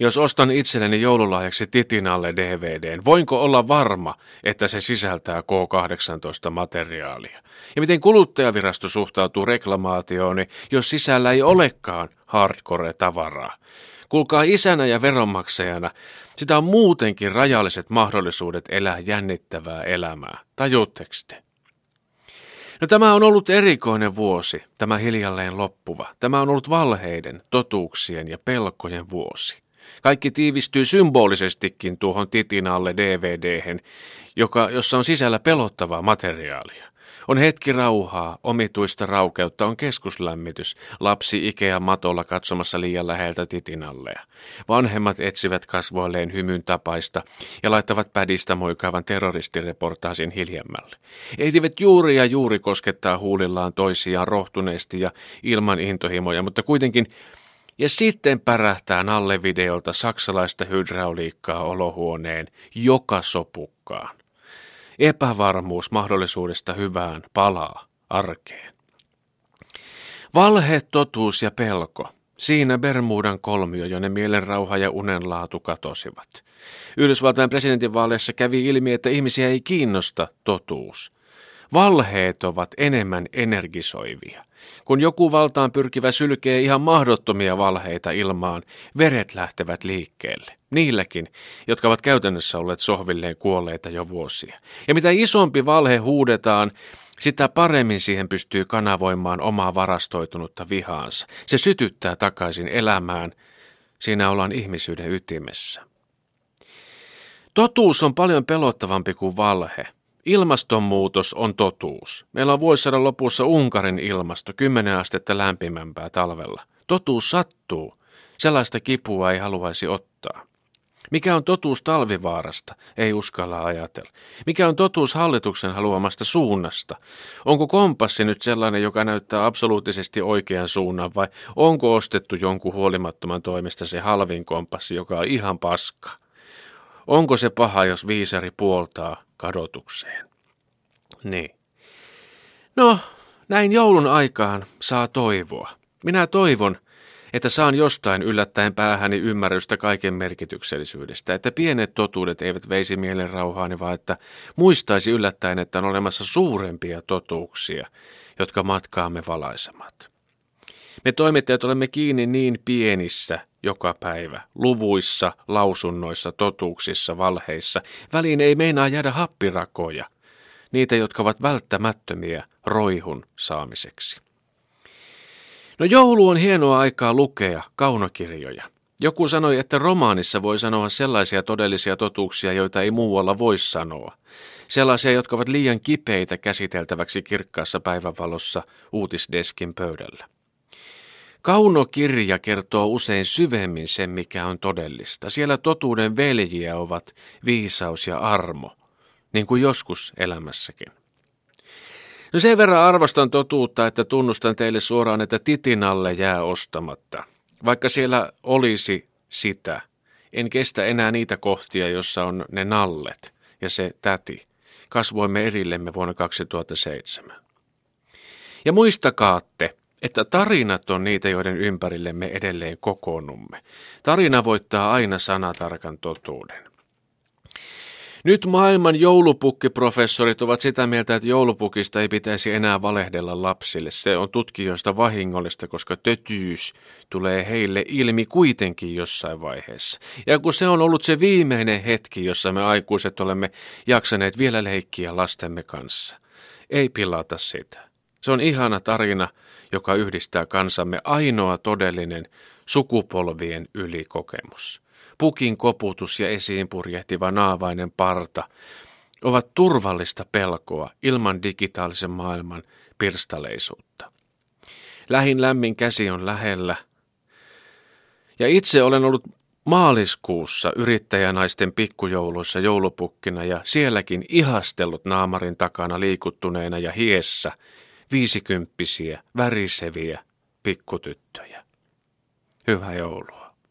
Jos ostan itselleni joululahjaksi Titinalle DVDn, voinko olla varma, että se sisältää K18 materiaalia? Ja miten kuluttajavirasto suhtautuu reklamaatiooni, jos sisällä ei olekaan hardcore-tavaraa? Kuulkaa isänä ja veronmaksajana, sitä on muutenkin rajalliset mahdollisuudet elää jännittävää elämää. Tajuutteko te? No tämä on ollut erikoinen vuosi, tämä hiljalleen loppuva. Tämä on ollut valheiden, totuuksien ja pelkojen vuosi. Kaikki tiivistyy symbolisestikin tuohon titinalle dvd joka, jossa on sisällä pelottavaa materiaalia. On hetki rauhaa, omituista raukeutta, on keskuslämmitys, lapsi Ikea matolla katsomassa liian läheltä titinalleja. Vanhemmat etsivät kasvoilleen hymyn tapaista ja laittavat pädistä moikaavan terroristireportaasin hiljemmälle. Eitivät juuri ja juuri koskettaa huulillaan toisiaan rohtuneesti ja ilman intohimoja, mutta kuitenkin ja sitten pärähtää Nalle videolta saksalaista hydrauliikkaa olohuoneen joka sopukkaan. Epävarmuus mahdollisuudesta hyvään palaa arkeen. Valhe, totuus ja pelko. Siinä Bermudan kolmio, jonne mielenrauha ja unenlaatu katosivat. Yhdysvaltain presidentinvaaleissa kävi ilmi, että ihmisiä ei kiinnosta totuus. Valheet ovat enemmän energisoivia. Kun joku valtaan pyrkivä sylkee ihan mahdottomia valheita ilmaan, veret lähtevät liikkeelle. Niilläkin, jotka ovat käytännössä olleet sohvilleen kuolleita jo vuosia. Ja mitä isompi valhe huudetaan, sitä paremmin siihen pystyy kanavoimaan omaa varastoitunutta vihaansa. Se sytyttää takaisin elämään. Siinä ollaan ihmisyyden ytimessä. Totuus on paljon pelottavampi kuin valhe. Ilmastonmuutos on totuus. Meillä on vuosisadan lopussa Unkarin ilmasto, 10 astetta lämpimämpää talvella. Totuus sattuu. Sellaista kipua ei haluaisi ottaa. Mikä on totuus talvivaarasta? Ei uskalla ajatella. Mikä on totuus hallituksen haluamasta suunnasta? Onko kompassi nyt sellainen, joka näyttää absoluuttisesti oikean suunnan vai onko ostettu jonkun huolimattoman toimesta se halvin kompassi, joka on ihan paska? Onko se paha, jos viisari puoltaa kadotukseen? Niin. No, näin joulun aikaan saa toivoa. Minä toivon, että saan jostain yllättäen päähäni ymmärrystä kaiken merkityksellisyydestä, että pienet totuudet eivät veisi mielen rauhaani, vaan että muistaisi yllättäen, että on olemassa suurempia totuuksia, jotka matkaamme valaisemat. Me toimittajat olemme kiinni niin pienissä joka päivä, luvuissa, lausunnoissa, totuuksissa, valheissa. Väliin ei meinaa jäädä happirakoja, niitä, jotka ovat välttämättömiä roihun saamiseksi. No joulu on hienoa aikaa lukea kaunokirjoja. Joku sanoi, että romaanissa voi sanoa sellaisia todellisia totuuksia, joita ei muualla voi sanoa. Sellaisia, jotka ovat liian kipeitä käsiteltäväksi kirkkaassa päivänvalossa uutisdeskin pöydällä. Kaunokirja kertoo usein syvemmin sen, mikä on todellista. Siellä totuuden veljiä ovat viisaus ja armo, niin kuin joskus elämässäkin. No sen verran arvostan totuutta, että tunnustan teille suoraan, että titinalle jää ostamatta. Vaikka siellä olisi sitä, en kestä enää niitä kohtia, jossa on ne nallet ja se täti. Kasvoimme erillemme vuonna 2007. Ja muistakaatte, että tarinat on niitä, joiden ympärille me edelleen kokoonnumme. Tarina voittaa aina sanatarkan totuuden. Nyt maailman joulupukkiprofessorit ovat sitä mieltä, että joulupukista ei pitäisi enää valehdella lapsille. Se on tutkijoista vahingollista, koska tötyys tulee heille ilmi kuitenkin jossain vaiheessa. Ja kun se on ollut se viimeinen hetki, jossa me aikuiset olemme jaksaneet vielä leikkiä lastemme kanssa, ei pilata sitä. Se on ihana tarina, joka yhdistää kansamme ainoa todellinen sukupolvien ylikokemus pukin koputus ja esiin purjehtiva naavainen parta ovat turvallista pelkoa ilman digitaalisen maailman pirstaleisuutta. Lähin lämmin käsi on lähellä. Ja itse olen ollut maaliskuussa yrittäjänaisten pikkujouluissa joulupukkina ja sielläkin ihastellut naamarin takana liikuttuneena ja hiessä viisikymppisiä, väriseviä pikkutyttöjä. Hyvää joulua.